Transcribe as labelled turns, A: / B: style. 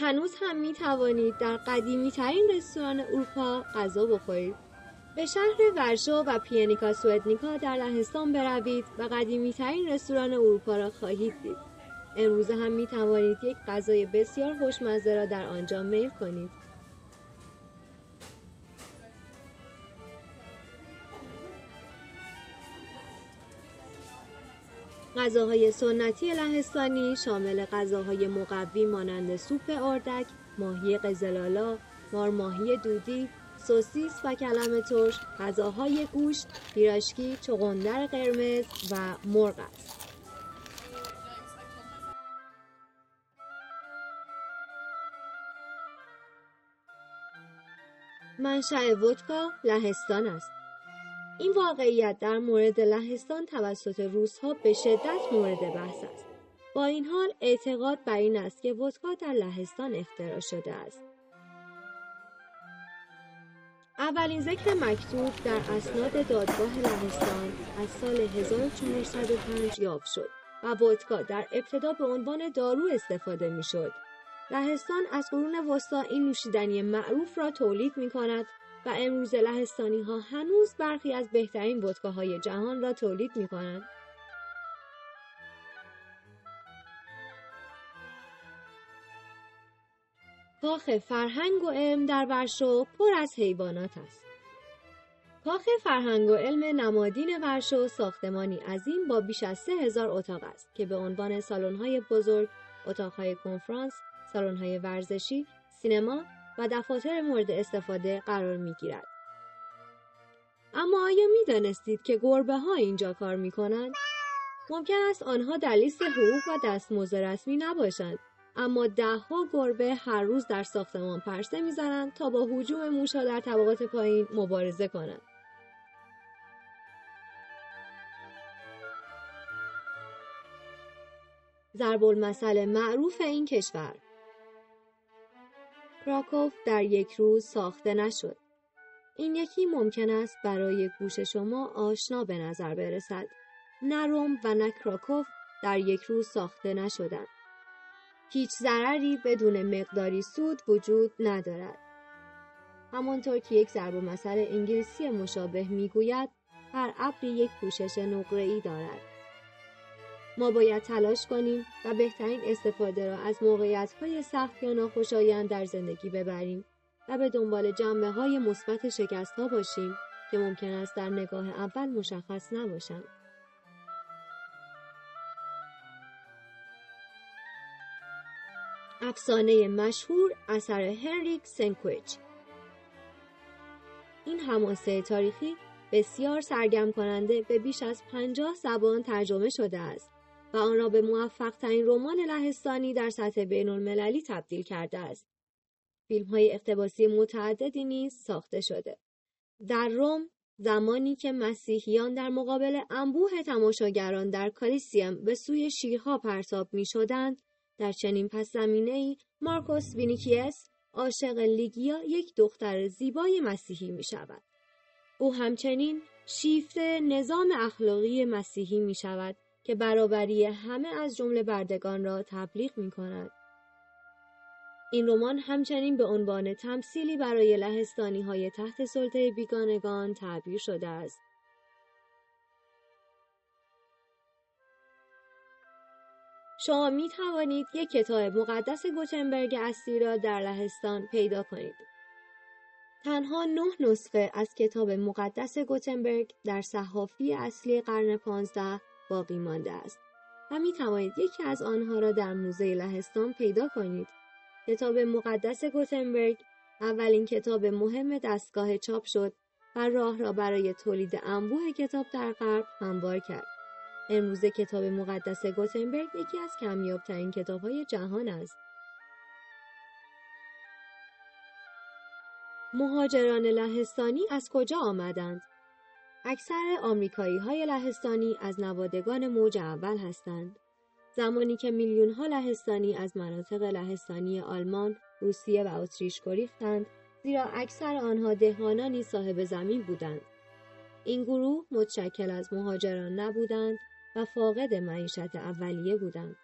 A: هنوز هم می توانید در قدیمی ترین رستوران اروپا غذا بخورید. به شهر ورشو و پیانیکا سوئدنیکا در لهستان بروید و قدیمی ترین رستوران اروپا را خواهید دید. امروزه هم می توانید یک غذای بسیار خوشمزه را در آنجا میل کنید. غذاهای سنتی لهستانی شامل غذاهای مقوی مانند سوپ اردک، ماهی قزلالا، مارماهی دودی، سوسیس و کلم ترش، غذاهای گوشت، پیراشکی، چغندر قرمز و مرغ است. منشأ ودکا لهستان است. این واقعیت در مورد لهستان توسط روسها به شدت مورد بحث است. با این حال اعتقاد بر این است که ودکا در لهستان اختراع شده است. اولین ذکر مکتوب در اسناد دادگاه لهستان از سال 1405 یافت شد و ودکا در ابتدا به عنوان دارو استفاده می شد. لهستان از قرون وسطا این نوشیدنی معروف را تولید می کند و امروز لهستانی ها هنوز برخی از بهترین ودکاهای جهان را تولید می کنند. کاخ فرهنگ و علم در ورشو پر از حیوانات است. کاخ فرهنگ و علم نمادین ورشو ساختمانی عظیم با بیش از سه هزار اتاق است که به عنوان سالن‌های بزرگ، اتاقهای کنفرانس، سالن‌های ورزشی، سینما و دفاتر مورد استفاده قرار می گیرد. اما آیا می دانستید که گربه ها اینجا کار می کنند؟ ممکن است آنها در لیست حقوق و دستمزد رسمی نباشند اما دهها گربه هر روز در ساختمان پرسه می‌زنند تا با هجوم موشها در طبقات پایین مبارزه کنند ضرب المثل معروف این کشور کراکوف در یک روز ساخته نشد. این یکی ممکن است برای گوش شما آشنا به نظر برسد. نه روم و نه کراکوف در یک روز ساخته نشدند. هیچ ضرری بدون مقداری سود وجود ندارد. همانطور که یک ضرب مثل انگلیسی مشابه می‌گوید هر ابری یک پوشش نقره‌ای دارد. ما باید تلاش کنیم و بهترین استفاده را از موقعیت های سخت یا ناخوشایند در زندگی ببریم و به دنبال جنبه های مثبت شکست ها باشیم که ممکن است در نگاه اول مشخص نباشند. افسانه مشهور اثر هنریک سنکویچ این حماسه تاریخی بسیار سرگرم کننده به بیش از پنجاه زبان ترجمه شده است و آن را به موفق ترین رمان لهستانی در سطح بین المللی تبدیل کرده است. فیلم های اقتباسی متعددی نیز ساخته شده. در روم زمانی که مسیحیان در مقابل انبوه تماشاگران در کولوسیوم به سوی شیرها پرتاب می شدند، در چنین پس زمینه ای مارکوس وینیکیوس عاشق لیگیا یک دختر زیبای مسیحی می شود. او همچنین شیفته نظام اخلاقی مسیحی می شود که برابری همه از جمله بردگان را تبلیغ می کند. این رمان همچنین به عنوان تمثیلی برای لهستانی های تحت سلطه بیگانگان تعبیر شده است. شما می توانید یک کتاب مقدس گوتنبرگ اصلی را در لهستان پیدا کنید. تنها نه نسخه از کتاب مقدس گوتنبرگ در صحافی اصلی قرن پانزده باقی مانده است و می توانید یکی از آنها را در موزه لهستان پیدا کنید. کتاب مقدس گوتنبرگ اولین کتاب مهم دستگاه چاپ شد و راه را برای تولید انبوه کتاب در غرب هموار کرد. امروزه کتاب مقدس گوتنبرگ یکی از کمیابترین کتابهای جهان است. مهاجران لهستانی از کجا آمدند؟ اکثر آمریکایی های لهستانی از نوادگان موج اول هستند. زمانی که میلیون ها لهستانی از مناطق لهستانی آلمان، روسیه و اتریش گریختند، زیرا اکثر آنها دهقانانی صاحب زمین بودند. این گروه متشکل از مهاجران نبودند و فاقد معیشت اولیه بودند.